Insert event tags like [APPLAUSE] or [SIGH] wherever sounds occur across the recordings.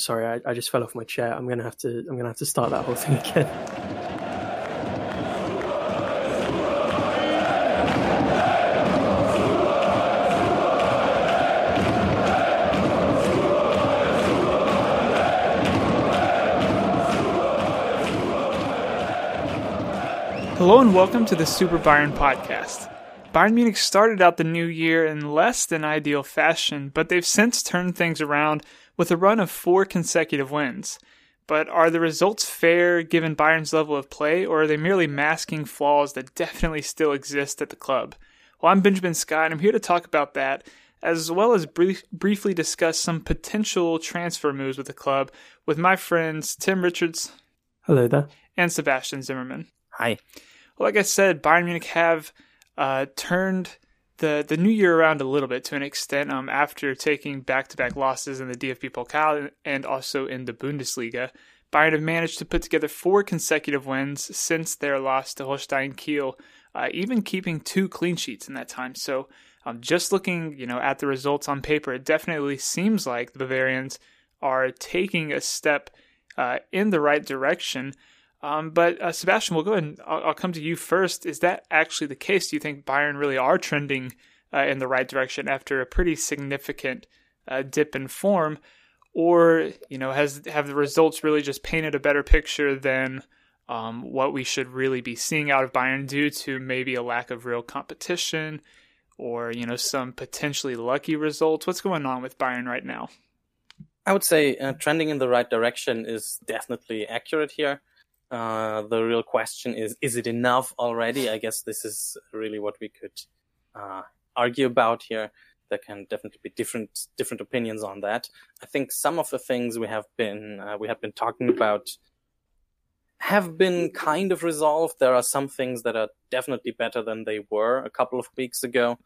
sorry, I, I just fell off my chair. I'm gonna have to. I'm gonna have to start that whole thing [LAUGHS] again. Hello and welcome to the Super Bayern podcast. Bayern Munich started out the new year in less than ideal fashion, but they've since turned things around with a run of four consecutive wins. But are the results fair given Bayern's level of play, or are they merely masking flaws that definitely still exist at the club? Well, I'm Benjamin Scott, and I'm here to talk about that, as well as brief, briefly discuss some potential transfer moves with the club with my friends Tim Richards. Hello there. And Sebastian Zimmerman. Hi. Well, like I said, Bayern Munich have uh, turned the the new year around a little bit to an extent um, after taking back to back losses in the DFB Pokal and also in the Bundesliga. Bayern have managed to put together four consecutive wins since their loss to Holstein Kiel, uh, even keeping two clean sheets in that time. So, um, just looking, you know, at the results on paper, it definitely seems like the Bavarians are taking a step uh, in the right direction. Um, but uh, Sebastian, we'll go ahead and I'll, I'll, come to you first. Is that actually the case? Do you think Bayern really are trending uh, in the right direction after a pretty significant uh, dip in form, or you know, has have the results really just painted a better picture than um, what we should really be seeing out of Bayern due to maybe a lack of real competition, or you know, some potentially lucky results? What's going on with Bayern right now? I would say uh, trending in the right direction is definitely accurate here. Uh, the real question is, is it enough already? I guess this is really what we could uh, argue about here. There can definitely be different different opinions on that. I think some of the things we have been uh, we have been talking about have been kind of resolved. There are some things that are definitely better than they were a couple of weeks ago.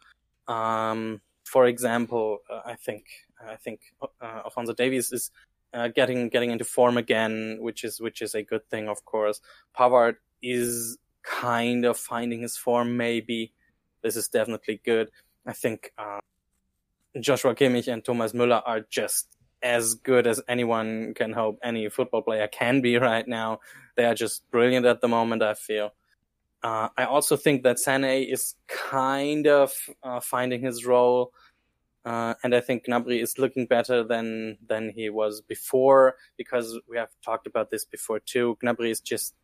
Um, for example, uh, I think I think uh, Alphonso Davies is uh, getting getting into form again, which is which is a good thing, of course. Pavard is kind of finding his form, maybe. This is definitely good. I think uh, Joshua Kimmich and Thomas Müller are just as good as anyone can hope any football player can be right now. They are just brilliant at the moment. I feel. Uh, I also think that Sané is kind of uh, finding his role. Uh, and I think Gnabry is looking better than than he was before because we have talked about this before too. Gnabry is just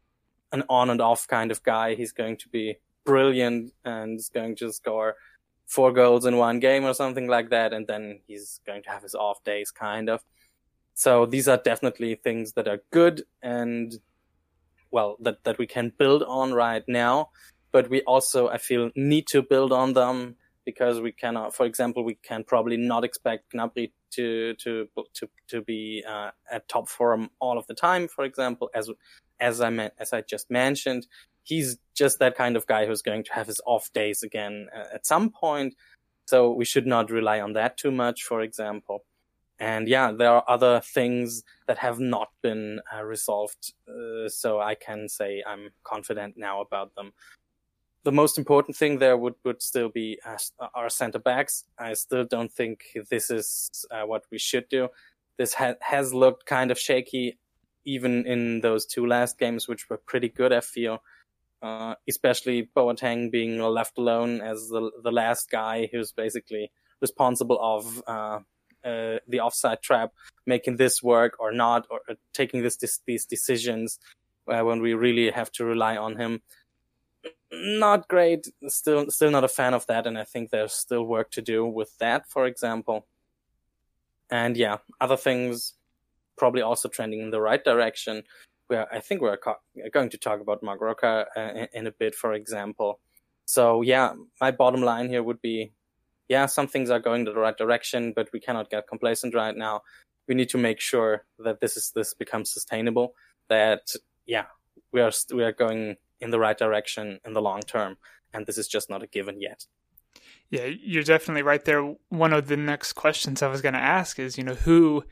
an on and off kind of guy. He's going to be brilliant and is going to score four goals in one game or something like that, and then he's going to have his off days, kind of. So these are definitely things that are good and well that that we can build on right now. But we also, I feel, need to build on them because we cannot, for example, we can probably not expect Gnabry to to to to be uh, at top form all of the time. For example, as as I meant, as I just mentioned, he's just that kind of guy who's going to have his off days again uh, at some point. So we should not rely on that too much. For example. And yeah, there are other things that have not been uh, resolved. Uh, so I can say I'm confident now about them the most important thing there would, would still be uh, our center backs. I still don't think this is uh, what we should do. This ha- has looked kind of shaky, even in those two last games, which were pretty good. I feel, uh, especially Boateng being left alone as the the last guy who's basically responsible of uh, uh, the offside trap, making this work or not, or uh, taking this, this these decisions when we really have to rely on him not great. Still, still not a fan of that, and I think there's still work to do with that, for example. And yeah, other things probably also trending in the right direction. Where I think we're co- going to talk about Marc Roca uh, in, a bit, for example. So yeah, my bottom line here would be, yeah, some things are going in the right direction, but we cannot get complacent right now. We need to make sure that this is this becomes sustainable. That yeah, we are we are going in the right direction in the long term. And this is just not a given yet. Yeah, you're definitely right there. One of the next questions I was going to ask is, you know, who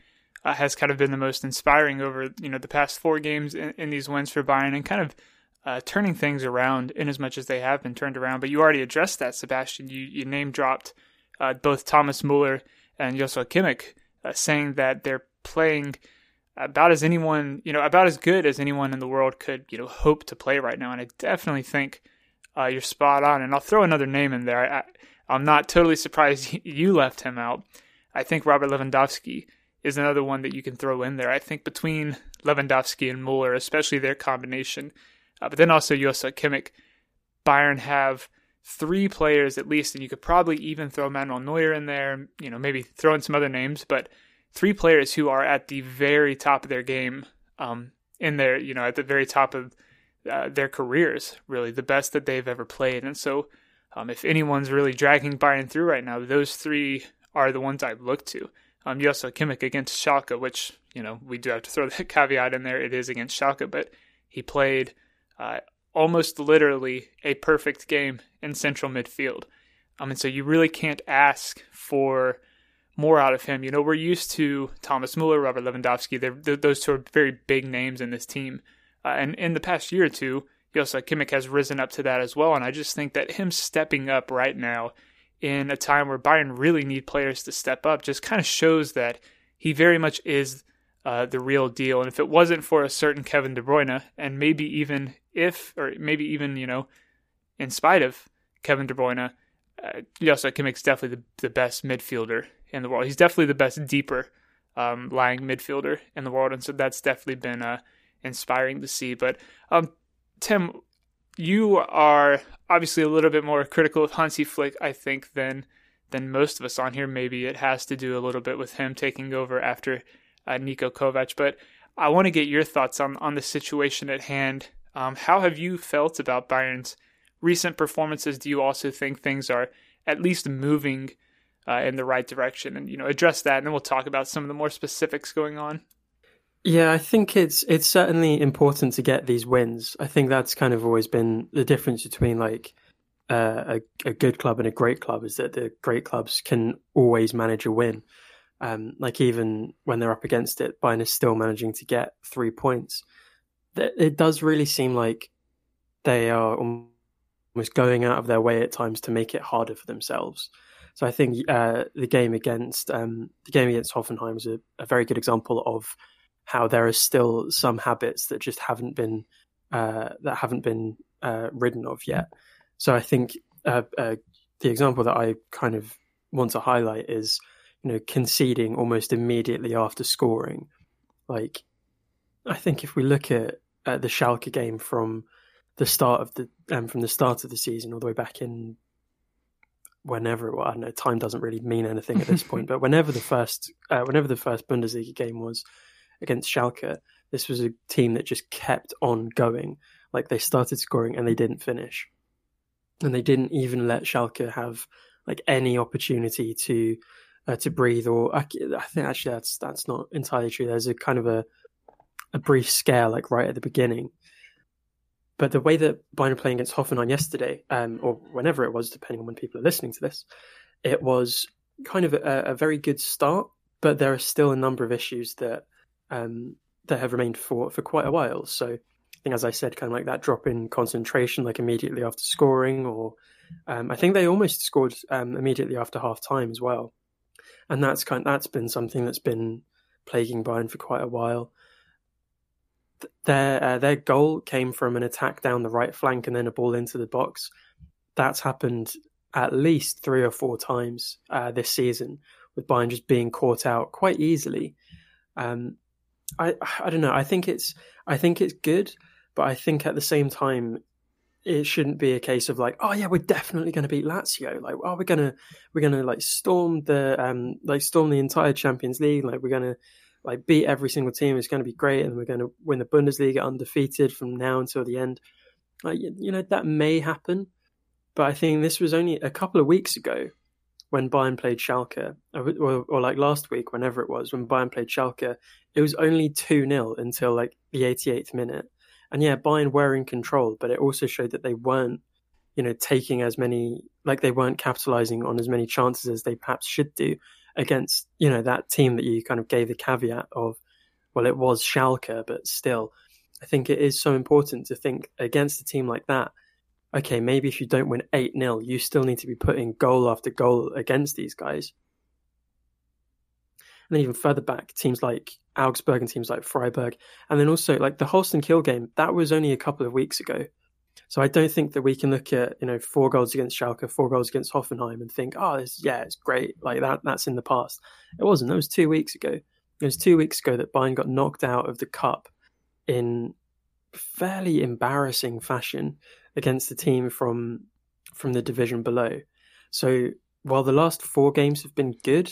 uh, has kind of been the most inspiring over, you know, the past four games in, in these wins for Bayern and kind of uh, turning things around in as much as they have been turned around. But you already addressed that, Sebastian. You, you name dropped uh, both Thomas Muller and Joshua Kimmich, uh, saying that they're playing about as anyone, you know, about as good as anyone in the world could, you know, hope to play right now. And I definitely think uh, you're spot on. And I'll throw another name in there. I, I'm not totally surprised [LAUGHS] you left him out. I think Robert Lewandowski is another one that you can throw in there. I think between Lewandowski and Mueller, especially their combination, uh, but then also Joshua Kimmich, Bayern have three players at least, and you could probably even throw Manuel Neuer in there, you know, maybe throw in some other names, but three players who are at the very top of their game, um, in their, you know, at the very top of uh, their careers, really, the best that they've ever played. And so, um, if anyone's really dragging Bayern through right now, those three are the ones I've looked to. Um, Joshua Kimmich against Schalke, which, you know, we do have to throw [LAUGHS] that caveat in there. It is against Schalke, but he played uh, almost literally a perfect game in central midfield. Um, and so you really can't ask for more out of him. You know, we're used to Thomas Muller, Robert Lewandowski. They're, they're, those two are very big names in this team. Uh, and in the past year or two, Joshua Kimmich has risen up to that as well. And I just think that him stepping up right now in a time where Bayern really need players to step up just kind of shows that he very much is uh, the real deal. And if it wasn't for a certain Kevin De Bruyne, and maybe even if, or maybe even, you know, in spite of Kevin De Bruyne, uh, Joshua Kimmich's definitely the, the best midfielder in the world. He's definitely the best deeper um, lying midfielder in the world. And so that's definitely been uh, inspiring to see. But um, Tim, you are obviously a little bit more critical of Hansi Flick, I think, than than most of us on here. Maybe it has to do a little bit with him taking over after uh, Niko Kovac. But I want to get your thoughts on on the situation at hand. Um, how have you felt about Bayern's recent performances? Do you also think things are at least moving uh, in the right direction? And you know, address that, and then we'll talk about some of the more specifics going on. Yeah, I think it's it's certainly important to get these wins. I think that's kind of always been the difference between like uh, a a good club and a great club is that the great clubs can always manage a win. Um, like even when they're up against it, Bayern is still managing to get three points. It does really seem like they are almost going out of their way at times to make it harder for themselves. So I think uh, the game against um, the game against Hoffenheim is a, a very good example of how there are still some habits that just haven't been uh, that haven't been uh, ridden of yet. So I think uh, uh, the example that I kind of want to highlight is you know conceding almost immediately after scoring. Like I think if we look at, at the Schalke game from the start of the um, from the start of the season all the way back in whenever well, I don't know time doesn't really mean anything at this point [LAUGHS] but whenever the first uh, whenever the first Bundesliga game was against Schalke, this was a team that just kept on going. Like they started scoring and they didn't finish, and they didn't even let Schalke have like any opportunity to uh, to breathe. Or I, I, think actually that's that's not entirely true. There's a kind of a a brief scare like right at the beginning. But the way that Bayern playing against Hoffenheim yesterday, um, or whenever it was, depending on when people are listening to this, it was kind of a, a very good start. But there are still a number of issues that um, that have remained for for quite a while. So I think, as I said, kind of like that drop in concentration, like immediately after scoring, or um, I think they almost scored um, immediately after half time as well. And that's kind that's been something that's been plaguing Bayern for quite a while. Their uh, their goal came from an attack down the right flank and then a ball into the box. That's happened at least three or four times uh, this season, with Bayern just being caught out quite easily. Um, I I don't know. I think it's I think it's good, but I think at the same time it shouldn't be a case of like, oh yeah, we're definitely going to beat Lazio. Like, oh, we're gonna we're gonna like storm the um like storm the entire Champions League. Like, we're gonna like beat every single team. is going to be great, and we're going to win the Bundesliga undefeated from now until the end. Like, you know, that may happen, but I think this was only a couple of weeks ago when Bayern played Schalke, or, or, like last week, whenever it was, when Bayern played Schalke, it was only 2 0 until like the 88th minute. And yeah, Bayern were in control, but it also showed that they weren't, you know, taking as many, like they weren't capitalizing on as many chances as they perhaps should do against, you know, that team that you kind of gave the caveat of, well, it was Schalke, but still, I think it is so important to think against a team like that okay, maybe if you don't win 8 0, you still need to be putting goal after goal against these guys. and then even further back, teams like Augsburg and teams like Freiburg, and then also like the Holstein Kiel game that was only a couple of weeks ago. So I don't think that we can look at you know four goals against Schalke, four goals against Hoffenheim, and think, oh, this, yeah, it's great. Like that, that's in the past. It wasn't. That was two weeks ago. It was two weeks ago that Bayern got knocked out of the cup in fairly embarrassing fashion against the team from from the division below. So while the last four games have been good,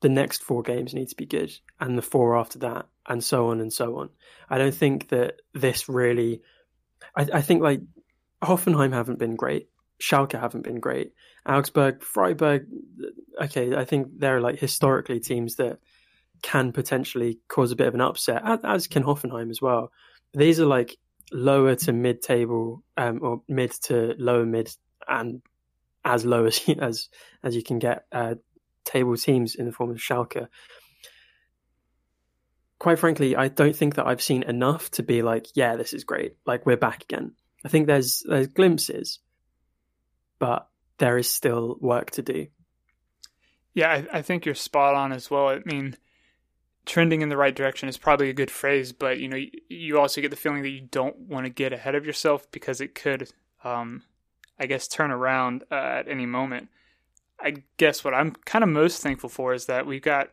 the next four games need to be good, and the four after that, and so on and so on. I don't think that this really I, I think like Hoffenheim haven't been great. Schalke haven't been great. Augsburg, Freiburg, okay, I think they're like historically teams that can potentially cause a bit of an upset, as can Hoffenheim as well. These are like lower to mid table, um, or mid to lower mid, and as low as [LAUGHS] as as you can get uh, table teams in the form of Schalke quite frankly, I don't think that I've seen enough to be like, yeah, this is great. Like we're back again. I think there's there's glimpses, but there is still work to do. Yeah, I, I think you're spot on as well. I mean, trending in the right direction is probably a good phrase, but you know, you, you also get the feeling that you don't want to get ahead of yourself because it could, um, I guess, turn around uh, at any moment. I guess what I'm kind of most thankful for is that we've got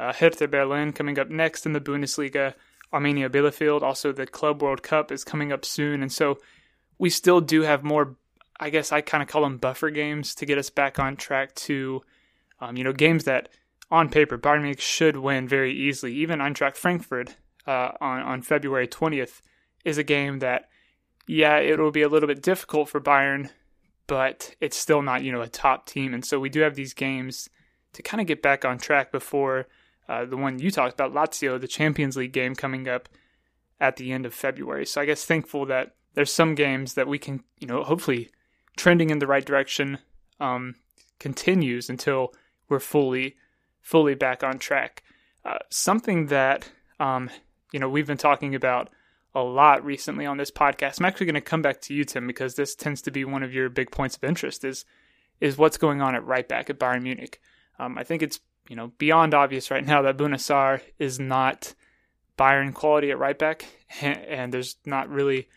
uh, Hertha Berlin coming up next in the Bundesliga. Arminia Bielefeld, also the Club World Cup is coming up soon, and so we still do have more. I guess I kind of call them buffer games to get us back on track to, um, you know, games that on paper Bayern Munich should win very easily. Even Eintracht Frankfurt uh, on on February twentieth is a game that, yeah, it will be a little bit difficult for Bayern, but it's still not you know a top team, and so we do have these games to kind of get back on track before uh, the one you talked about, Lazio, the Champions League game coming up at the end of February. So I guess thankful that there's some games that we can, you know, hopefully trending in the right direction um, continues until we're fully, fully back on track. Uh, something that, um, you know, we've been talking about a lot recently on this podcast. I'm actually going to come back to you, Tim, because this tends to be one of your big points of interest. Is is what's going on at right back at Bayern Munich? Um, I think it's you know, beyond obvious right now that Bouna Sarr is not Bayern quality at right back, [LAUGHS] and there's not really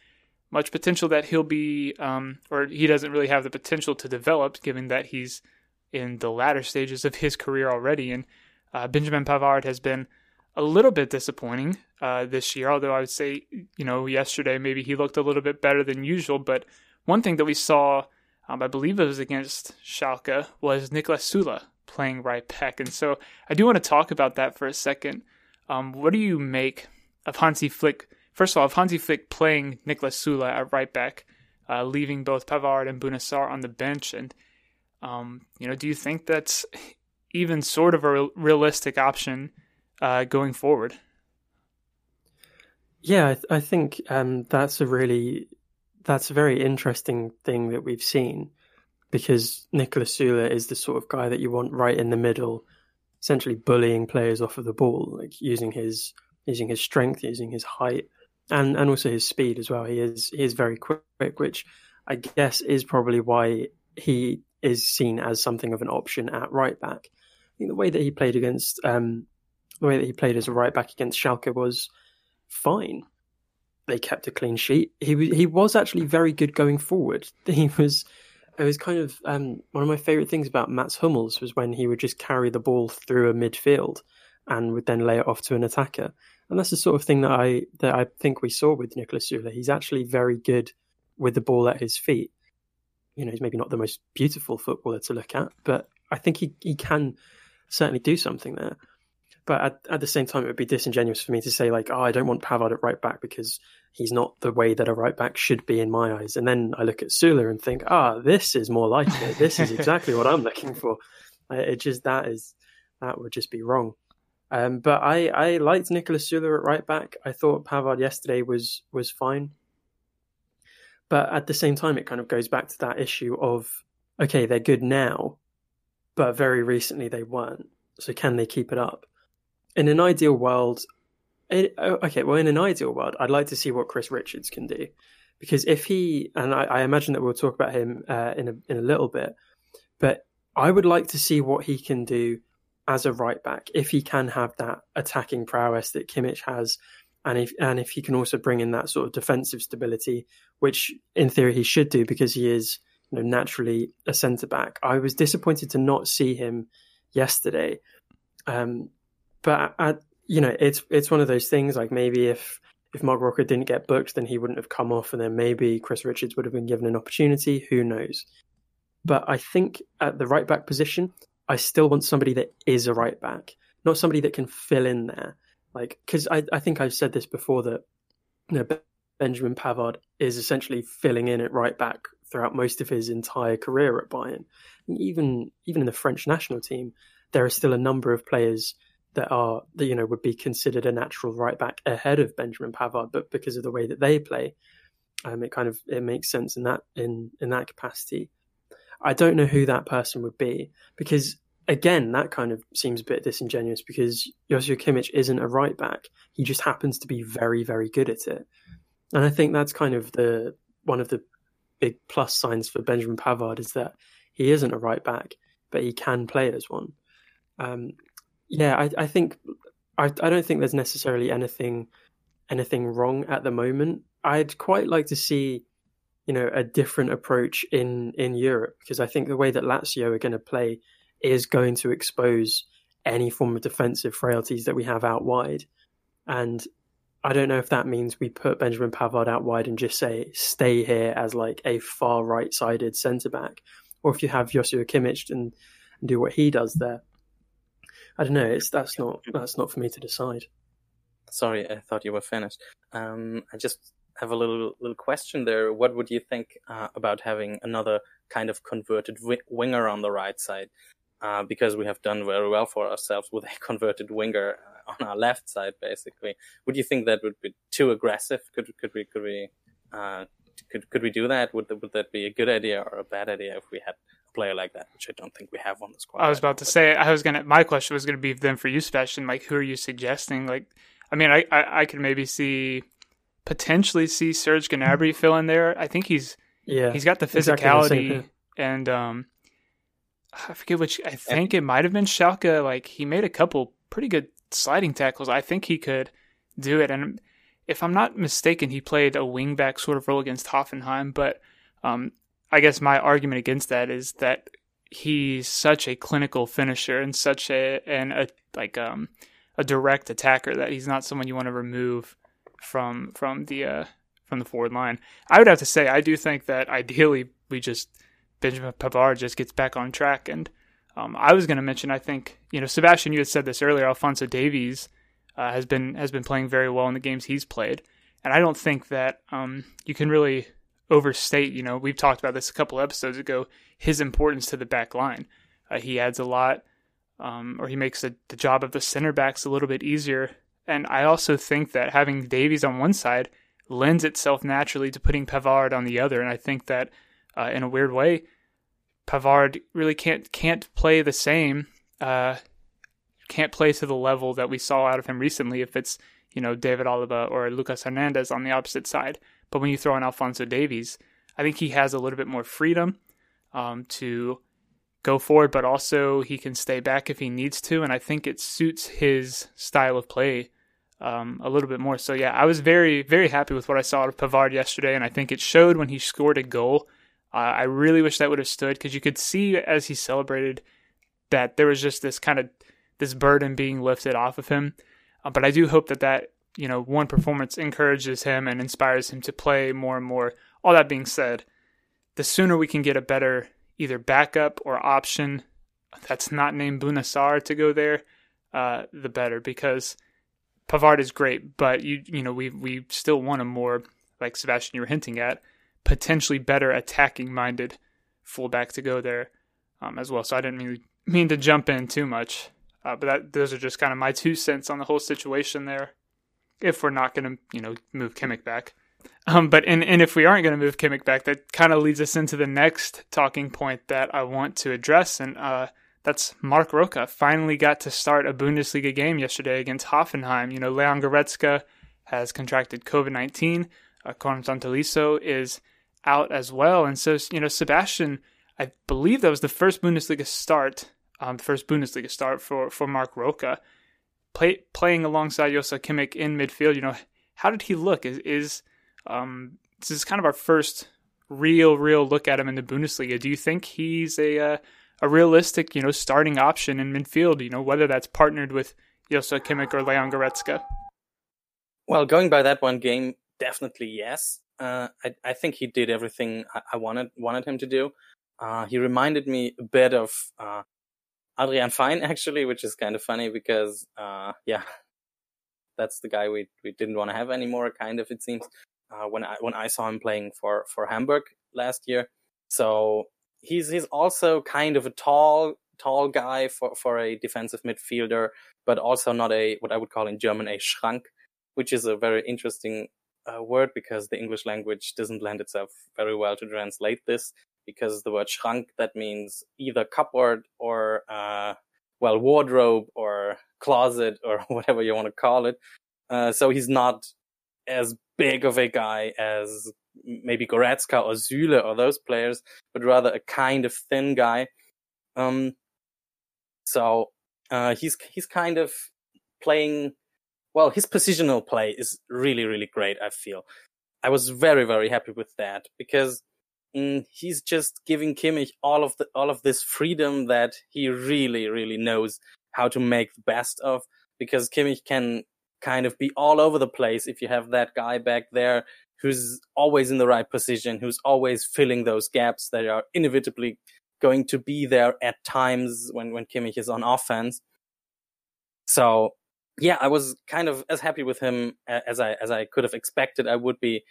much potential that he'll be, um, or he doesn't really have the potential to develop, given that he's in the latter stages of his career already. And uh, Benjamin Pavard has been a little bit disappointing uh, this year, although I would say, you know, yesterday maybe he looked a little bit better than usual. But one thing that we saw, um, I believe it was against Schalke, was Niklas Süle playing right back. And so I do want to talk about that for a second. Um, what do you make of Hansi Flick? First of all, of Hansi Flick playing Niklas Süle at right back, uh, leaving both Pavard and Bouna Sarr on the bench, and um, you know, do you think that's even sort of a realistic option uh, going forward? Yeah, I, th- I think um, that's a really that's a very interesting thing that we've seen because Nicolas Süle is the sort of guy that you want right in the middle, essentially bullying players off of the ball, like using his using his strength, using his height, and and also his speed as well. He is he is very quick, which I guess is probably why he is seen as something of an option at right back. I think the way that he played against um, the way that he played as a right back against Schalke was fine. They kept a clean sheet. He he was actually very good going forward. [LAUGHS] He was it was kind of um, one of my favorite things about Mats Hummels was when he would just carry the ball through a midfield and would then lay it off to an attacker. And that's the sort of thing that I that I think we saw with Nicolas Süle. He's actually very good with the ball at his feet. You know, he's maybe not the most beautiful footballer to look at, but I think he, he can certainly do something there. But at, at the same time, it would be disingenuous for me to say like, oh, I don't want Pavard at right back because he's not the way that a right back should be in my eyes. And then I look at Süle and think, ah, this is more like it. This is exactly what I'm [LAUGHS] looking for. It just that is that would just be wrong. Um, but I, I liked Niklas Süle at right back. I thought Pavard yesterday was was fine. But at the same time, it kind of goes back to that issue of okay, they're good now, but very recently they weren't. So can they keep it up? In an ideal world, it, oh, okay, well, in an ideal world, I'd like to see what Chris Richards can do, because if he and I, I imagine that we'll talk about him uh, in a in a little bit, but I would like to see what he can do as a right back, if he can have that attacking prowess that Kimmich has, and if and if he can also bring in that sort of defensive stability, which in theory he should do because he is you know, naturally a centre back. I was disappointed to not see him yesterday, um, but I, you know it's it's one of those things. Like maybe if if Marc Roca didn't get booked, then he wouldn't have come off, and then maybe Chris Richards would have been given an opportunity. Who knows? But I think at the right back position, I still want somebody that is a right back, not somebody that can fill in there. Like, because I, I think I've said this before that you know, Benjamin Pavard is essentially filling in at right back throughout most of his entire career at Bayern. Even even in the French national team, there are still a number of players that are that you know would be considered a natural right back ahead of Benjamin Pavard, but because of the way that they play, um, it kind of it makes sense in that in in that capacity. I don't know who that person would be because again, that kind of seems a bit disingenuous because Joshua Kimmich isn't a right back. He just happens to be very, very good at it. And I think that's kind of the one of the big plus signs for Benjamin Pavard is that he isn't a right back, but he can play as one. Um, yeah, I, I think I, I don't think there's necessarily anything anything wrong at the moment. I'd quite like to see, you know, a different approach in in Europe because I think the way that Lazio are going to play is going to expose any form of defensive frailties that we have out wide. And I don't know if that means we put Benjamin Pavard out wide and just say stay here as like a far right sided centre back, or if you have Joshua Kimmich and, and do what he does there. I don't know. It's that's not that's not for me to decide. Sorry, I thought you were finished. Um, I just have a little little question there. What would you think uh, about having another kind of converted wi- winger on the right side? Uh, because we have done very well for ourselves with a [LAUGHS] converted winger uh, on our left side, basically. Would you think that would be too aggressive? Could could we could we uh, could could we do that? Would would that be a good idea or a bad idea if we had a player like that, which I don't think we have on the squad? I was about to say I was gonna. My question was gonna be then for you, Sebastian. Like, who are you suggesting? Like, I mean, I I, I could maybe see potentially see Serge Gnabry fill in there. I think he's yeah he's got the physicality exactly the and um I forget which. I think it might have been Schalke. Like he made a couple pretty good sliding tackles. I think he could do it. And if I'm not mistaken, he played a wingback sort of role against Hoffenheim. But um, I guess my argument against that is that he's such a clinical finisher and such a and a like um a direct attacker that he's not someone you want to remove from from the uh from the forward line. I would have to say I do think that ideally we just Benjamin Pavard just gets back on track. And um, I was going to mention, I think, you know, Sebastian, you had said this earlier. Alphonso Davies uh, has been has been playing very well in the games he's played, and I don't think that um, you can really overstate. You know, we've talked about this a couple episodes ago. His importance to the back line. Uh, he adds a lot, um, or he makes the, the job of the center backs a little bit easier. And I also think that having Davies on one side lends itself naturally to putting Pavard on the other. And I think that uh, in a weird way, Pavard really can't can't play the same, uh, can't play to the level that we saw out of him recently. If it's you know David Alaba or Lucas Hernandez on the opposite side, but when you throw in Alphonso Davies, I think he has a little bit more freedom um, to go forward, but also he can stay back if he needs to, and I think it suits his style of play um, a little bit more. So yeah, I was very very happy with what I saw of Pavard yesterday, and I think it showed when he scored a goal uh, I really wish that would have stood because you could see as he celebrated that there was just this kind of this burden being lifted off of him. Uh, but I do hope that that you know one performance encourages him and inspires him to play more and more. All that being said, the sooner we can get a better either backup or option that's not named Bouna Sarr to go there, uh, the better because Pavard is great, but you you know we we still want a more like Sebastian you were hinting at potentially better attacking minded fullback to go there um, as well. So I didn't mean mean to jump in too much, uh, but that, those are just kind of my two cents on the whole situation there. If we're not going to, you know, move Kimmich back, um, but and and if we aren't going to move Kimmich back, that kind of leads us into the next talking point that I want to address, and uh, that's Marc Roca finally got to start a Bundesliga game yesterday against Hoffenheim. You know, Leon Goretzka has contracted COVID nineteen. Uh, Tolisso is out as well. And so, you know, Sebastian, I believe that was the first Bundesliga start um, first Bundesliga start for for Marc Roca, play, playing alongside Joshua Kimmich in midfield. You know, how did he look? Is is um, this is kind of our first real real look at him in the Bundesliga. Do you think he's a uh, a realistic you know starting option in midfield? You know, whether that's partnered with Joshua Kimmich or Leon Goretzka. Well, going by that one game, definitely yes. Uh, I, I think he did everything I, I wanted wanted him to do. Uh, he reminded me a bit of uh, Adrian Fein [LAUGHS] actually, which is kind of funny because uh, yeah, [LAUGHS] that's the guy we we didn't want to have anymore. Kind of it seems uh, when I when I saw him playing for for Hamburg last year. So he's he's also kind of a tall tall guy for for a defensive midfielder, but also not a what I would call in German a Schrank, which is a very interesting uh, word because the English language doesn't lend itself very well to translate this because the word Schrank that means either cupboard or uh, well wardrobe or closet or [LAUGHS] whatever you want to call it. Uh, so he's not as big of a guy as maybe Goretzka or Süle or those players, but rather a kind of thin guy. Um, so uh, he's he's kind of playing. Well, his positional play is really really great. I feel. I was very very happy with that because Mm, he's just giving Kimmich all of the all of this freedom that he really really knows how to make the best of. Because Kimmich can kind of be all over the place if you have that guy back there who's always in the right position, who's always filling those gaps that are inevitably going to be there at times when, when Kimmich is on offense. So yeah, I was kind of as happy with him as I, as I could have expected I would be.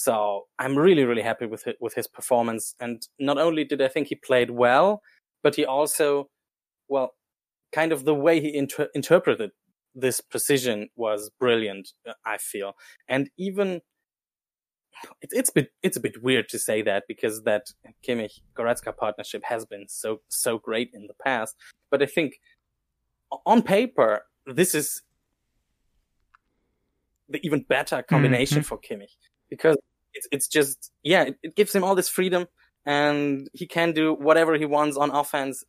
So I'm really, really happy with it, with his performance. And not only did I think he played well, but he also, well, kind of the way he inter- interpreted this precision was brilliant. I feel, and even it, it's a bit it's a bit weird to say that because that Kimmich Goretzka partnership has been so so great in the past. But I think on paper this is the even better combination mm-hmm. for Kimmich because it's it's just yeah it, it gives him all this freedom and he can do whatever he wants on offense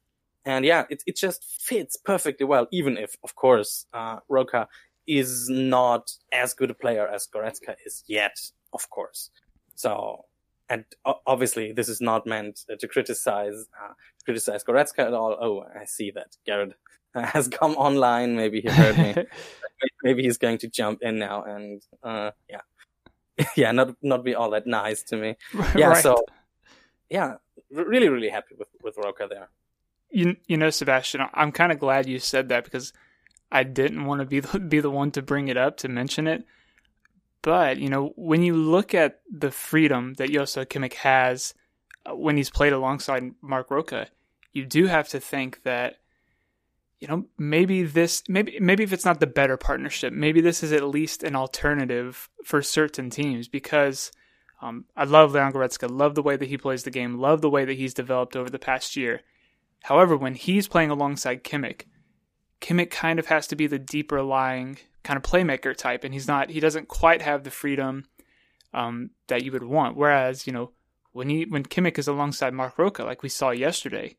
and yeah, it it just fits perfectly well. Even if, of course, uh, Roca is not as good a player as Goretzka is yet, of course. So, and obviously, this is not meant to criticize uh, criticize Goretzka at all. Oh, I see that Garrett [LAUGHS] has come online. Maybe he heard me. [LAUGHS] Maybe he's going to jump in now, and uh, yeah, [LAUGHS] yeah, not not be all that nice to me. [LAUGHS] Yeah, right. so yeah, really, really happy with with Roca there. You you know, Sebastian, I'm kind of glad you said that because I didn't want to be the, be the one to bring it up to mention it. But you know, when you look at the freedom that Joshua Kimmich has uh, when he's played alongside Marc Roca, you do have to think that you know maybe this maybe maybe if it's not the better partnership, maybe this is at least an alternative for certain teams because. Um, I love Leon Goretzka, love the way that he plays the game, love the way that he's developed over the past year. However, when he's playing alongside Kimmich, Kimmich kind of has to be the deeper lying kind of playmaker type, and he's not. He doesn't quite have the freedom um, that you would want. Whereas, you know, when he when Kimmich is alongside Marc Roca, like we saw yesterday,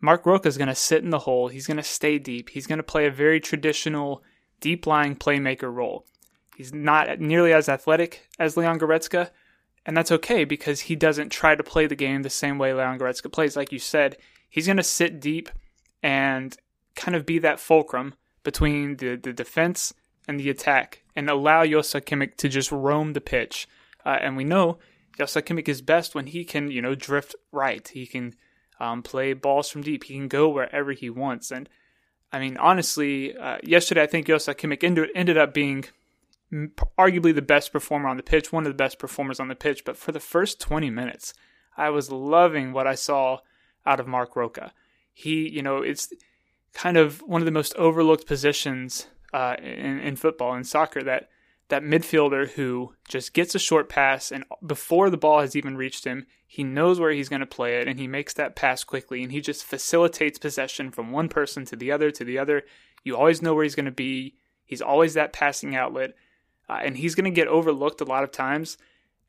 Marc Roca is going to sit in the hole. He's going to stay deep. He's going to play a very traditional deep lying playmaker role. He's not nearly as athletic as Leon Goretzka, and that's okay because he doesn't try to play the game the same way Leon Goretzka plays. Like you said, he's going to sit deep and kind of be that fulcrum between the, the defense and the attack and allow Joshua Kimmich to just roam the pitch. Uh, and we know Joshua Kimmich is best when he can, you know, drift right. He can um, play balls from deep. He can go wherever he wants. And I mean, honestly, uh, yesterday I think Joshua Kimmich ended, ended up being arguably the best performer on the pitch, one of the best performers on the pitch. But for the first 20 minutes, I was loving what I saw out of Marc Roca. He, you know, it's kind of one of the most overlooked positions uh, in, in football and soccer that that midfielder who just gets a short pass and before the ball has even reached him, he knows where he's going to play it and he makes that pass quickly and he just facilitates possession from one person to the other to the other. You always know where he's going to be. He's always that passing outlet. Uh, and he's going to get overlooked a lot of times.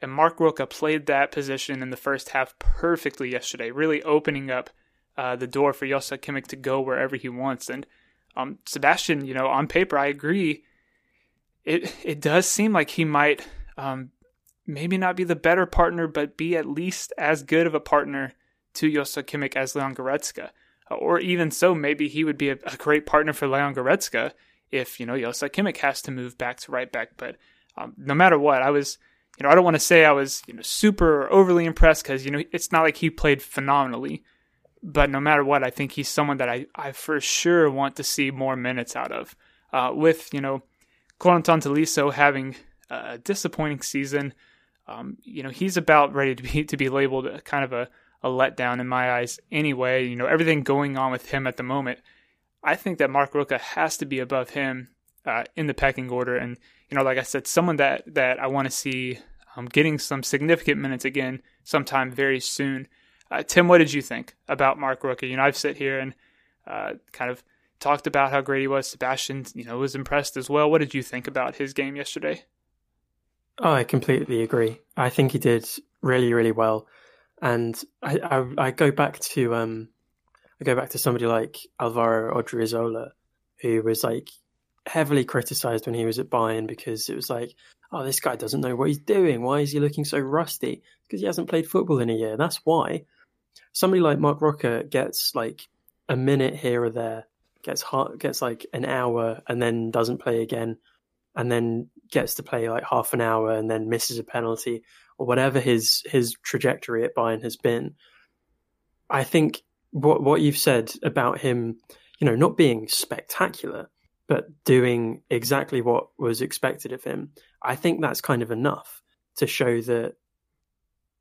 And Marc Roca played that position in the first half perfectly yesterday, really opening up uh, the door for Joshua Kimmich to go wherever he wants. And um, Sebastian, you know, on paper, I agree. It it does seem like he might um, maybe not be the better partner, but be at least as good of a partner to Joshua Kimmich as Leon Goretzka. Or even so, maybe he would be a, a great partner for Leon Goretzka if, you know, Joshua Kimmich has to move back to right back. But um, no matter what, I was, you know, I don't want to say I was, you know, super overly impressed because, you know, it's not like he played phenomenally. But no matter what, I think he's someone that I, I for sure want to see more minutes out of. Uh, with, you know, Corentin Tolisso having a disappointing season, um, you know, he's about ready to be to be labeled kind of a, a letdown in my eyes anyway. You know, everything going on with him at the moment. I think that Marc Roca has to be above him uh, in the pecking order. And, you know, like I said, someone that, that I want to see um, getting some significant minutes again sometime very soon. Uh, Tim, what did you think about Marc Roca? You know, I've sit here and uh, kind of talked about how great he was. Sebastian, you know, was impressed as well. What did you think about his game yesterday? Oh, I completely agree. I think he did really, really well, and I I, I go back to um I go back to somebody like Alvaro Odriozola, who was like heavily criticized when he was at Bayern because it was like, oh, this guy doesn't know what he's doing. Why is he looking so rusty? Because he hasn't played football in a year. That's why. Somebody like Marc Roca gets like a minute here or there, gets hot, gets like an hour, and then doesn't play again and then gets to play like half an hour and then misses a penalty or whatever his his trajectory at Bayern has been. I think what what you've said about him, you know, not being spectacular, but doing exactly what was expected of him, I think that's kind of enough to show that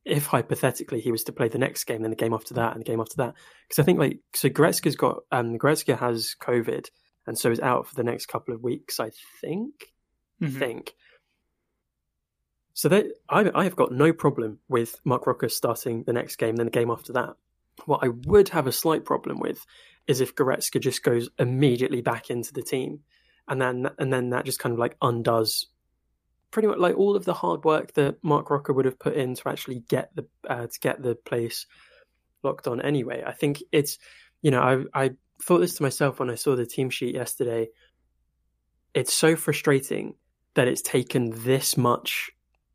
if hypothetically he was to play the next game, then the game after that, and the game after that, because I think like so Goretzka's got um Goretzka has COVID and so is out for the next couple of weeks, I think mm-hmm. think. So that I, I have got no problem with Marc Roca starting the next game, then the game after that. What I would have a slight problem with is if Goretzka just goes immediately back into the team, and then and then that just kind of like undoes pretty much like all of the hard work that Marc Roca would have put in to actually get the uh, to get the place locked on. Anyway, I think it's you know I I thought this to myself when I saw the team sheet yesterday. It's so frustrating that it's taken this much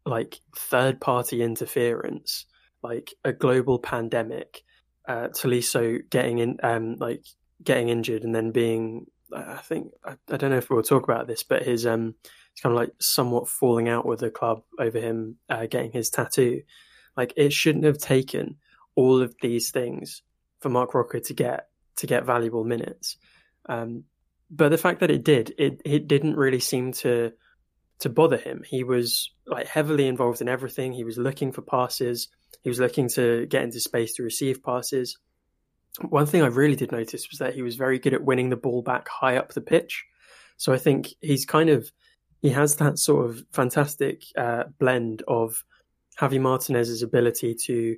like third party interference, like a global pandemic, uh, Tolisso getting in, um, like getting injured and then being, I think, I, I don't know if we'll talk about this, but his, um, it's kind of like somewhat falling out with the club over him uh, getting his tattoo. Like it shouldn't have taken all of these things for Marc Roca to get to get valuable minutes. Um, but the fact that it did, it it didn't really seem to to bother him. He was like heavily involved in everything. He was looking for passes. He was looking to get into space to receive passes. One thing I really did notice was that he was very good at winning the ball back high up the pitch. So I think he's kind of he has that sort of fantastic uh, blend of Javi Martinez's ability to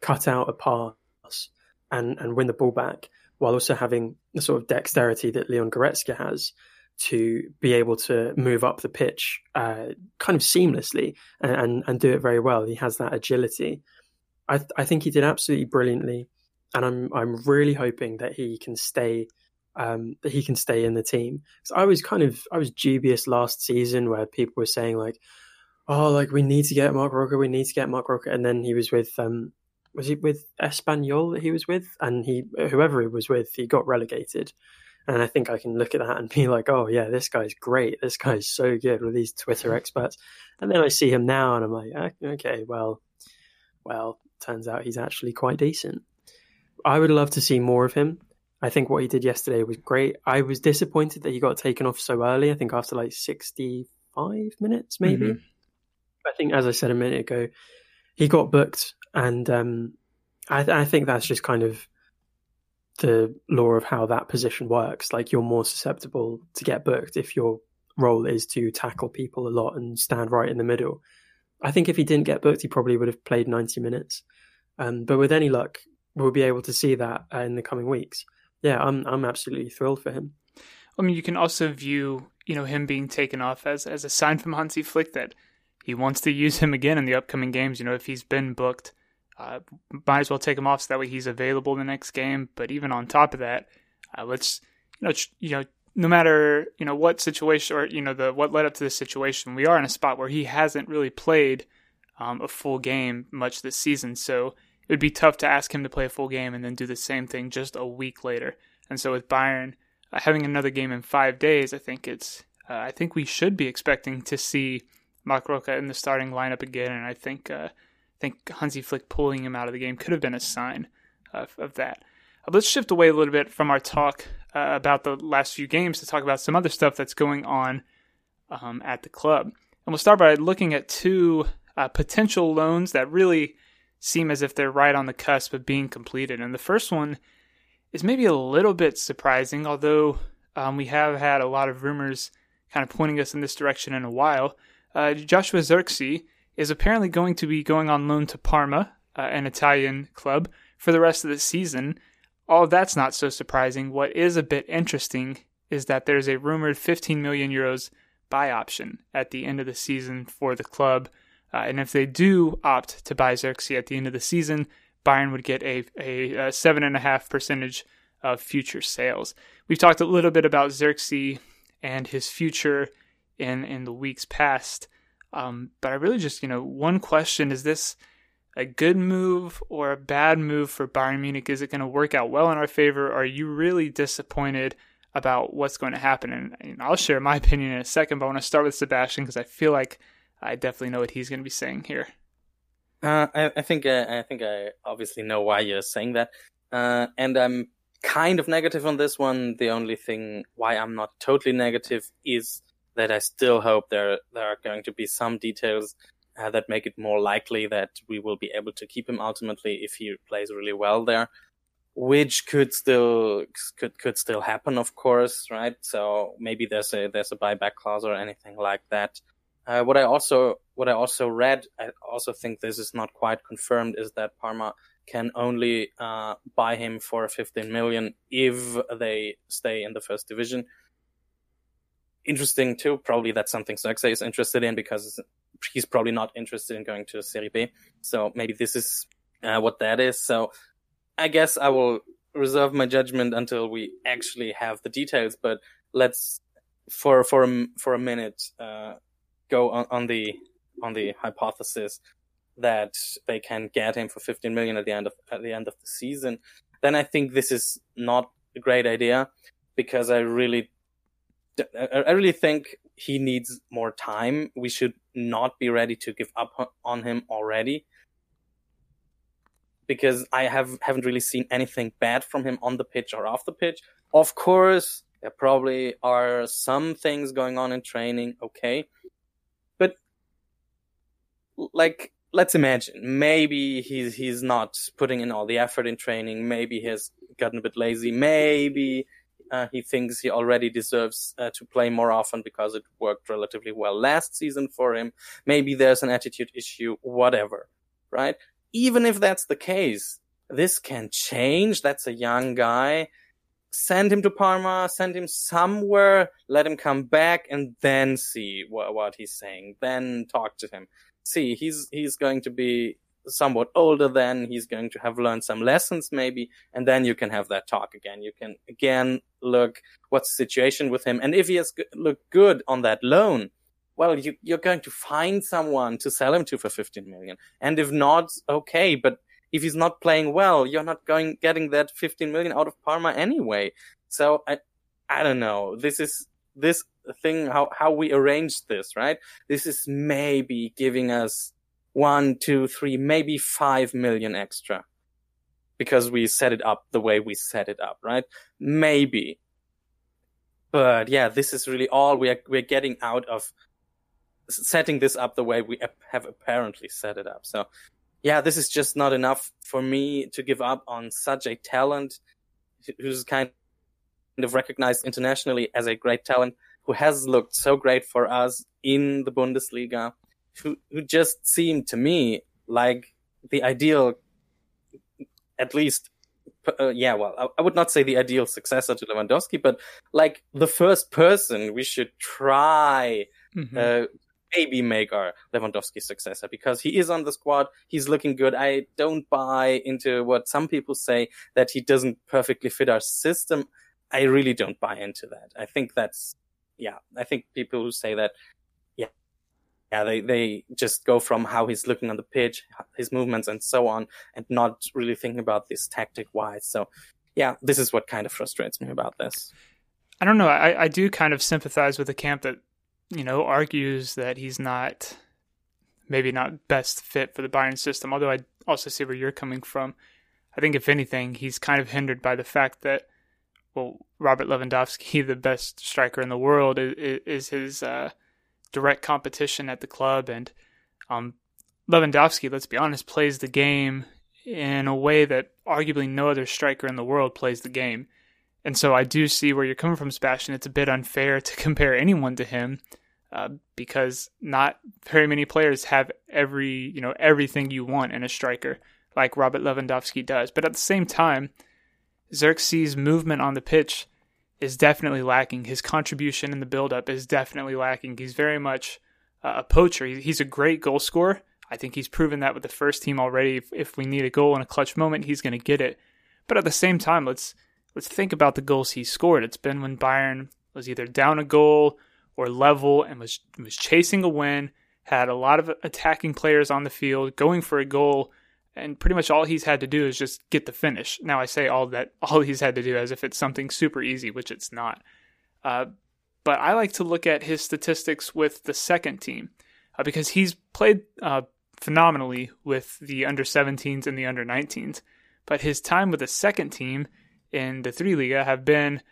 cut out a pass and and win the ball back, while also having the sort of dexterity that Leon Goretzka has to be able to move up the pitch uh, kind of seamlessly and, and, and, do it very well. He has that agility. I, I think he did absolutely brilliantly, and I'm I'm really hoping that he can stay um, that he can stay in the team. Because I was kind of I was dubious last season where people were saying like, oh, like we need to get Marc Roca, we need to get Marc Roca, and then he was with um, was he with Espanyol that he was with, and he whoever he was with, he got relegated. And I think I can look at that and be like, oh, yeah, this guy's great. This guy's so good with these Twitter [LAUGHS] experts. And then I see him now and I'm like, okay, well, well, turns out he's actually quite decent. I would love to see more of him. I think what he did yesterday was great. I was disappointed that he got taken off so early. I think after like 65 minutes, maybe. Mm-hmm. I think, as I said a minute ago, he got booked. And um, I, I think that's just kind of the law of how that position works. Like you're more susceptible to get booked if your role is to tackle people a lot and stand right in the middle. I think if he didn't get booked, he probably would have played 90 minutes. Um, but with any luck, we'll be able to see that uh, in the coming weeks. Yeah, I'm I'm absolutely thrilled for him. I mean, you can also view you know him being taken off as as a sign from Hansi Flick that he wants to use him again in the upcoming games. You know, if he's been booked uh, might as well take him off so that way he's available in the next game. But even on top of that, uh, let's you know you know no matter you know what situation or you know the what led up to this situation, we are in a spot where he hasn't really played um, a full game much this season. So it would be tough to ask him to play a full game and then do the same thing just a week later. And so with Bayern uh, having another game in five days, I think it's uh, I think we should be expecting to see Marc Roca in the starting lineup again, and I think uh, I think Hansi Flick pulling him out of the game could have been a sign of, of that. Uh, let's shift away a little bit from our talk uh, about the last few games to talk about some other stuff that's going on um, at the club. And we'll start by looking at two uh, potential loans that really seem as if they're right on the cusp of being completed. And the first one is maybe a little bit surprising, although um, we have had a lot of rumors kind of pointing us in this direction in a while. Uh, Joshua Zirkzee is apparently going to be going on loan to Parma, uh, an Italian club, for the rest of the season. All that's not so surprising. What is a bit interesting is that there's a rumored 15 million euros buy option at the end of the season for the club. Uh, and if they do opt to buy Zirkzee at the end of the season, Bayern would get a, a, a seven and a half percentage of future sales. We've talked a little bit about Zirkzee and his future in in the weeks past. Um, but I really just, you know, one question is this a good move or a bad move for Bayern Munich? Is it going to work out well in our favor? Are you really disappointed about what's going to happen? And, and I'll share my opinion in a second, but I want to start with Sebastian because I feel like I definitely know what he's going to be saying here. Uh, I, I, think uh, I think I obviously know why you're saying that, uh, and I'm kind of negative on this one. The only thing why I'm not totally negative is that I still hope there there are going to be some details uh, that make it more likely that we will be able to keep him ultimately if he plays really well there, which could still could could still happen, of course, right? So maybe there's a there's a buyback clause or anything like that. Uh, what I also what I also read, I also think this is not quite confirmed, is that Parma can only uh, buy him for 15 million if they stay in the first division. Interesting too. Probably that's something Zirkzee is interested in because he's probably not interested in going to Serie B. So maybe this is uh, what that is. So I guess I will reserve my judgment until we actually have the details. But let's for for a, for a minute uh, go on, on the on the hypothesis that they can get him for 15 million at the end of at the end of the season, then I think this is not a great idea because I really I really think he needs more time. We should not be ready to give up on him already because I have haven't really seen anything bad from him on the pitch or off the pitch. Of course, there probably are some things going on in training, okay. Like let's imagine maybe he's he's not putting in all the effort in training. Maybe he's gotten a bit lazy. Maybe uh, he thinks he already deserves uh, to play more often because it worked relatively well last season for him. Maybe there's an attitude issue. Whatever, right? Even if that's the case, this can change. That's a young guy. Send him to Parma, send him somewhere, let him come back, and then see what, what he's saying. Then talk to him see he's he's going to be somewhat older then he's going to have learned some lessons maybe and then you can have that talk again. You can again look what's the situation with him and if he has looked good on that loan well you, you're going to find someone to sell him to for 15 million. And if not okay but if he's not playing well you're not going getting that 15 million out of parma anyway. So i i don't know. This is this thing how how we arranged this right? This is maybe giving us one two three maybe five million extra because we set it up the way we set it up right? Maybe. But yeah this is really all we are we're getting out of setting this up the way we have apparently set it up. So yeah this is just not enough for me to give up on such a talent who's kind of recognized internationally as a great talent who has looked so great for us in the Bundesliga, who, who just seemed to me like the ideal, at least, uh, yeah, well, I, I, would not say the ideal successor to Lewandowski, but like the first person we should try mm-hmm. uh, maybe make our Lewandowski successor because he is on the squad. He's looking good. I don't buy into what some people say that he doesn't perfectly fit our system. I really don't buy into that. I think that's, yeah, I think people who say that, yeah, yeah, they, they just go from how he's looking on the pitch, his movements and so on, and not really thinking about this tactic wise. So, yeah, this is what kind of frustrates me about this. I don't know. I, I do kind of sympathize with the camp that, you know, argues that he's not maybe not best fit for the Bayern system, although I also see where you're coming from. I think if anything, he's kind of hindered by the fact that, well, Robert Lewandowski, [LAUGHS] the best striker in the world, is, is his uh, direct competition at the club, and um, Lewandowski, let's be honest, plays the game in a way that arguably no other striker in the world plays the game. And so I do see where you're coming from, Sebastian. It's a bit unfair to [LAUGHS] compare anyone to him uh, because not very many players have every you know everything you want in a striker like Robert Lewandowski does. But at the same time, Zirkzee's movement on the pitch is definitely lacking. His contribution in the build-up is definitely lacking. He's very much uh, a poacher. He's a great goal scorer. I think he's proven that with the first team already. If, if we need a goal in a clutch moment, he's going to get it. But at the same time, let's let's think about the goals he scored. It's been when Bayern was either down a goal or level and was was chasing a win, had a lot of attacking players on the field, going for a goal, and pretty much all he's had to do is just get the finish. Now I say all that all he's had to do as if it's something super easy, which it's not. Uh, but I like to look at his statistics with the second team uh, because he's played uh, phenomenally with the under 17s and the under 19s. But his time with the second team in the three Liga have been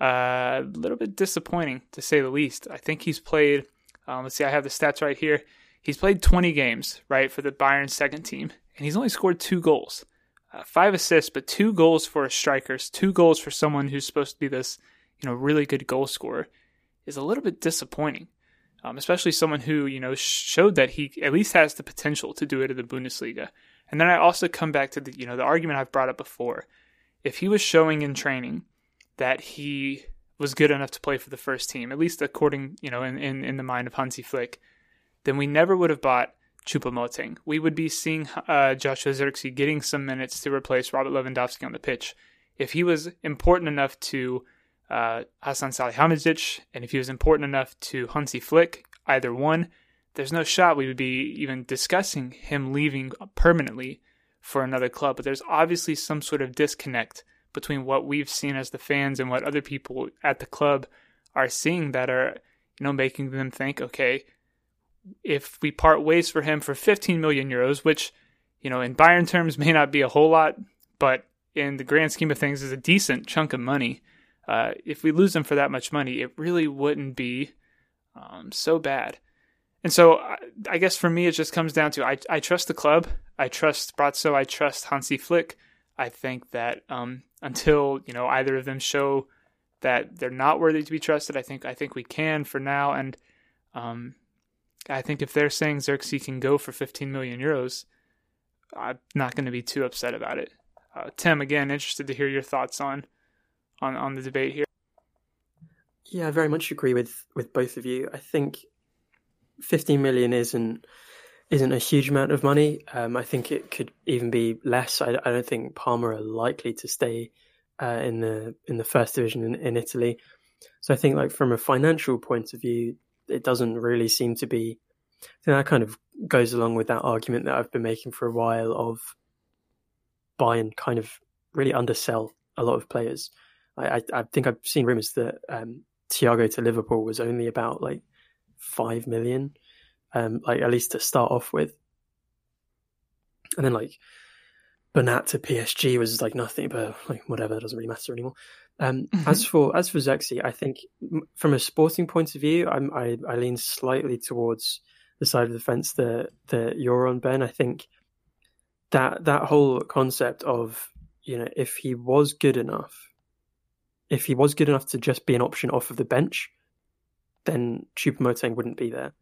uh, a little bit disappointing to say the least. I think he's played. Um, let's see, I have the stats right here. He's played 20 games, right, for the Bayern second team, and he's only scored two goals, uh, five assists, but two goals for a striker, two goals for someone who's supposed to be this, you know, really good goal scorer, is a little bit disappointing. Um, especially someone who you know showed that he at least has the potential to do it in the Bundesliga. And then I also come back to the you know the argument I've brought up before if he was showing in training that he was good enough to play for the first team, at least according, you know, in, in, in the mind of Hansi Flick, then we never would have bought Choupo-Moting. We would be seeing uh, Joshua Zirkzee getting some minutes to replace Robert Lewandowski on the pitch. If he was important enough to uh, Hassan Salihamidzic, and if he was important enough to Hansi Flick, either one, there's no shot we would be even discussing him leaving permanently for another club. But there's obviously some sort of disconnect between what we've seen as the fans and what other people at the club are seeing that are, you know, making them think, okay, if we part ways for him for 15 million euros, which, you know, in Bayern terms may not be a whole lot, but in the grand scheme of things is a decent chunk of money. Uh, if we lose him for that much money, it really wouldn't be um, so bad. And so I, I guess for me, it just comes down to I, I trust the club. I trust Brazzo. I trust Hansi Flick. I think that um, until you know either of them show that they're not worthy to be trusted, I think I think we can for now. And um, I think if they're saying Zirkzee can go for 15 million euros, I'm not going to be too upset about it. Uh, Tim, again, interested to hear your thoughts on on on the debate here. Yeah, I very much agree with with both of you. I think 15 million isn't isn't a huge amount of money. Um, I think it could even be less. I, I, don't think Parma are likely to stay uh, in the in the first division in, in, Italy. So I think, like from a financial point of view, it doesn't really seem to be. Think that kind of goes along with that argument that I've been making for a while of Bayern kind of really undersell a lot of players. I, I, I think I've seen rumours that um, Thiago to Liverpool was only about like five million, um, like at least to start off with. And then like Bernat to PSG was like nothing, but like whatever, it doesn't really matter anymore. Um, mm-hmm. As for as for Zirkzee, I think from a sporting point of view, I'm, I I lean slightly towards the side of the fence that that you're on, Ben. I think that that whole concept of you know if he was good enough, if he was good enough to just be an option off of the bench, then Choupo-Moting wouldn't be there.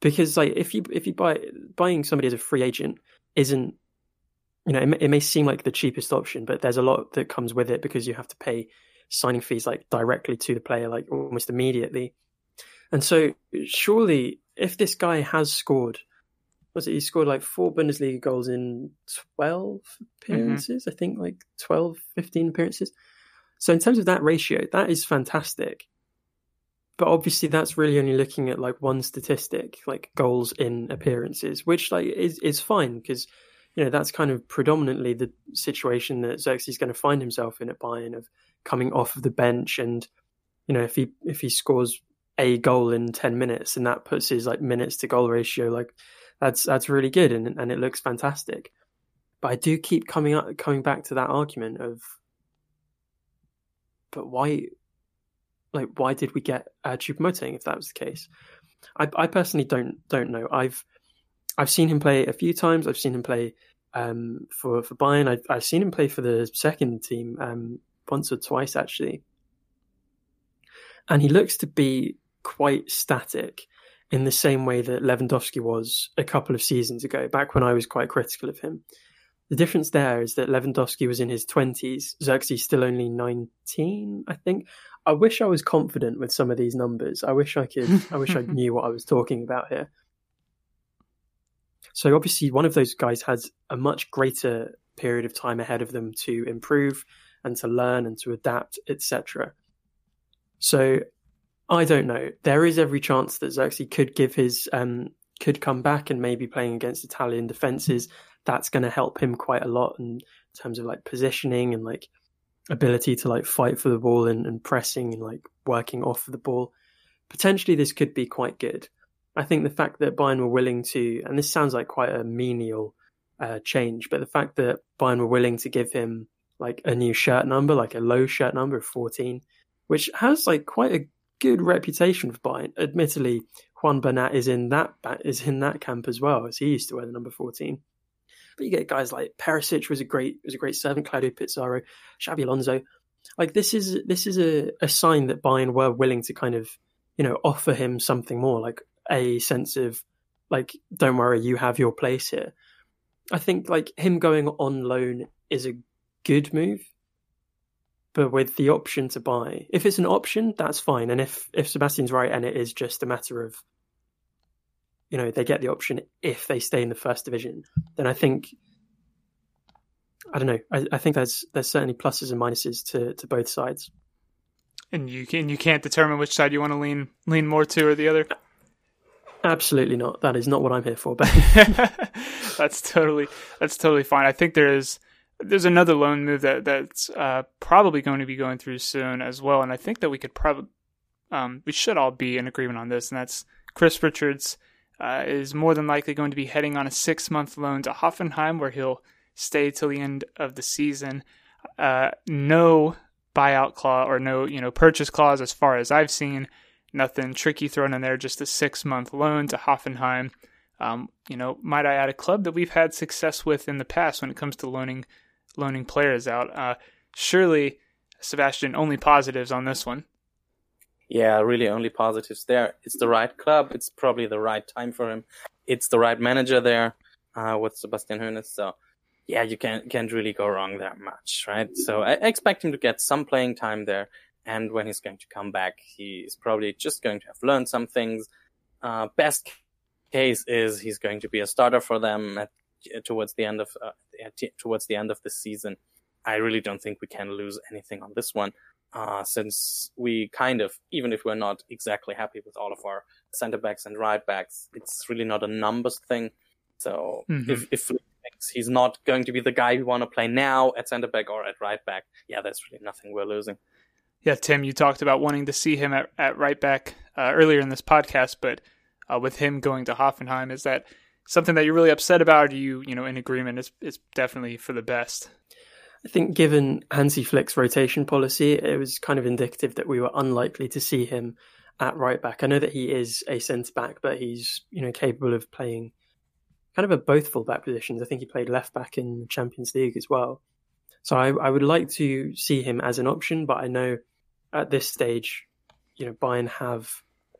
Because like if you if you buy buying somebody as a free agent isn't you know it, it may seem like the cheapest option, but there's a lot that comes with it because you have to pay signing fees like directly to the player like almost immediately. And so surely if this guy has scored, was it he scored like four Bundesliga goals in 12 appearances? Mm-hmm. I think like 12, 15 appearances. So in terms of that ratio, that is fantastic. But obviously that's really only looking at like one statistic, like goals in appearances, which like is is fine because you know that's kind of predominantly the situation that Zirkzee is going to find himself in at Bayern of coming off of the bench and you know if he if he scores a goal in 10 minutes and that puts his like minutes to goal ratio like that's that's really good and and it looks fantastic. But i do keep coming up coming back to that argument of but why like why did we get uh, Choupo-Moting if that was the case? I, I personally don't don't know. I've i've seen him play a few times i've seen him play um, for for Bayern I, I've seen him play for the second team um, once or twice actually and he looks to be quite static in the same way that Lewandowski was a couple of seasons ago, back when I was quite critical of him. The difference there is that Lewandowski was in his 20s, Zirkzee still only 19, I think. I wish I was confident with some of these numbers. I wish I could, I wish I [LAUGHS] knew what I was talking about here. So obviously, one of those guys has a much greater period of time ahead of them to improve and to learn and to adapt, etc. So I don't know. There is every chance that Zirkzee could give his um, could come back and maybe playing against Italian defenses. That's going to help him quite a lot in terms of like positioning and like ability to like fight for the ball and, and pressing and like working off of the ball. Potentially, this could be quite good. I think the fact that Bayern were willing to, and this sounds like quite a menial uh, change, but the fact that Bayern were willing to give him like a new shirt number, like a low shirt number of 14, which has like quite a good reputation for Bayern. Admittedly, Juan Bernat is in that is in that camp as well, as he used to wear the number fourteen. But you get guys like Perisic was a great was a great servant, Claudio Pizarro, Xabi Alonso. Like this is this is a, a sign that Bayern were willing to kind of you know offer him something more, like a sense of like don't worry, you have your place here. I think like him going on loan is a good move but with the option to buy. If it's an option, that's fine. And if if Sebastian's right and it is just a matter of you know, they get the option if they stay in the first division, then I think I don't know. I, I think there's there's certainly pluses and minuses to, to both sides. And you can you can't determine which side you want to lean lean more to or the other. Absolutely not. That is not what I'm here for. But [LAUGHS] that's totally that's totally fine. I think there is there's another loan move that that's uh, probably going to be going through soon as well, and I think that we could probably um, we should all be in agreement on this, and that's Chris Richards uh, is more than likely going to be heading on a six month loan to Hoffenheim, where he'll stay till the end of the season. Uh, no buyout clause or no you know purchase clause as far as I've seen. Nothing tricky thrown in there, just a six month loan to Hoffenheim. Um, you know, might I add a club that we've had success with in the past when it comes to loaning loaning players out. Uh, surely, Sebastian, only positives on this one. Yeah, really only positives there. It's the right club. It's probably the right time for him. It's the right manager there uh, with Sebastian Hoeneß. So, yeah, you can't can't really go wrong that much, right? So I expect him to get some playing time there. And when he's going to come back, he's probably just going to have learned some things. Uh, best case is he's going to be a starter for them at towards the end of uh, towards the end of the season. I really don't think we can lose anything on this one, uh, since we kind of, even if we're not exactly happy with all of our center backs and right backs, it's really not a numbers thing. So mm-hmm. if if he's not going to be the guy we want to play now at center back or at right back, yeah, there's really nothing we're losing. Yeah, Tim, you talked about wanting to see him at, at right back uh, earlier in this podcast, but uh, with him going to Hoffenheim, is that something that you're really upset about? Or are you, you know, in agreement? It's it's definitely for the best. I think given Hansi Flick's rotation policy, it was kind of indicative that we were unlikely to see him at right back. I know that he is a centre back, but he's you know capable of playing kind of a both full back positions. I think he played left back in the Champions League as well. So I, I would like to see him as an option, but I know at this stage, you know, Bayern have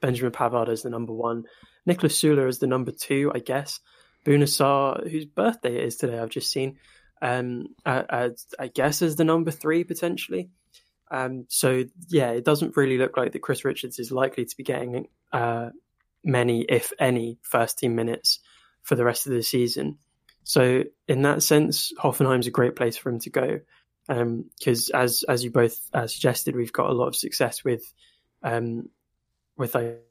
Benjamin Pavard as the number one, Niklas Süle is the number two, I guess. Bouna Sarr, whose birthday it is today, I've just seen, um, I, I guess is the number three potentially. Um, so yeah, it doesn't really look like that Chris Richards is likely to be getting uh, many, if any, first team minutes for the rest of the season. So in that sense, Hoffenheim's a great place for him to go because um, as as you both uh, suggested, we've got a lot of success with um, with like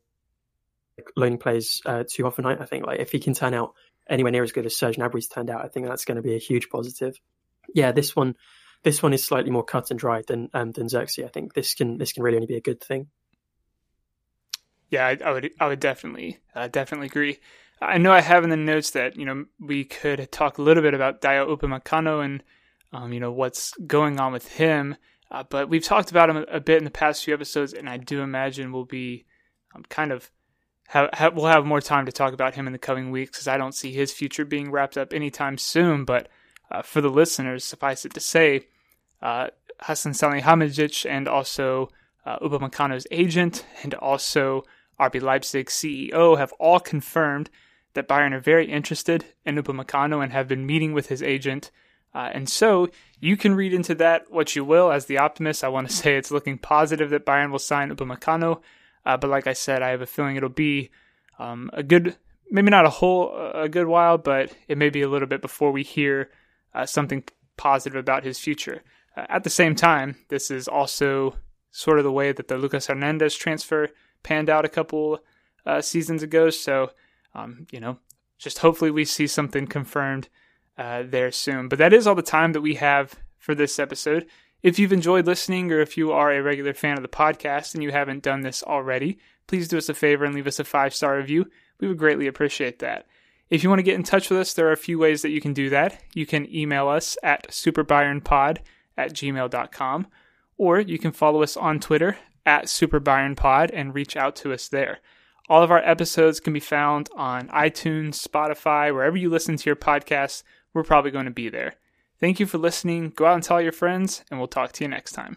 loaning players uh, Hoffenheim. I think like if he can turn out anywhere near as good as Serge Gnabry's turned out, I think that's going to be a huge positive. Yeah, this one this one is slightly more cut and dry than um, than Zirkzee. I think this can this can really only be a good thing. Yeah, I, I would I would definitely uh, definitely agree. I know I have in the notes that you know we could talk a little bit about Dayot Upamecano and um, you know what's going on with him, uh, but we've talked about him a, bit in the past few episodes, and I do imagine we'll be um, kind of have, have, we'll have more time to talk about him in the coming weeks because I don't see his future being wrapped up anytime soon. But uh, for the listeners, suffice it to say, uh, Hassan Salihamidzic and also uh, Upamecano's agent and also RB Leipzig CEO have all confirmed that Bayern are very interested in Upamecano and have been meeting with his agent. Uh, and so you can read into that what you will. As the optimist, I want to [LAUGHS] say it's looking positive that Bayern will sign Upamecano. Uh, but like I said, I have a feeling it'll be um, a good, maybe not a whole, a good while, but it may be a little bit before we hear uh, something positive about his future. Uh, at the same time, this is also sort of the way that the Lucas Hernandez transfer panned out a couple uh, seasons ago. So um, you know, just hopefully we see something confirmed uh, there soon. But that is all the time that we have for this episode. If you've enjoyed listening or if you are a regular fan of the podcast and you haven't done this already, please do us a favor and leave us a five star review. We would greatly appreciate that. If you want to get in touch with us, there are a few ways that you can do that. You can email us at superbayernpod at gmail.com, or you can follow us on Twitter at superbayernpod and reach out to us there. All of our episodes can be found on iTunes, Spotify, wherever you listen to your podcasts. We're probably going to be there. Thank you for listening. Go out and tell your friends, and we'll talk to you next time.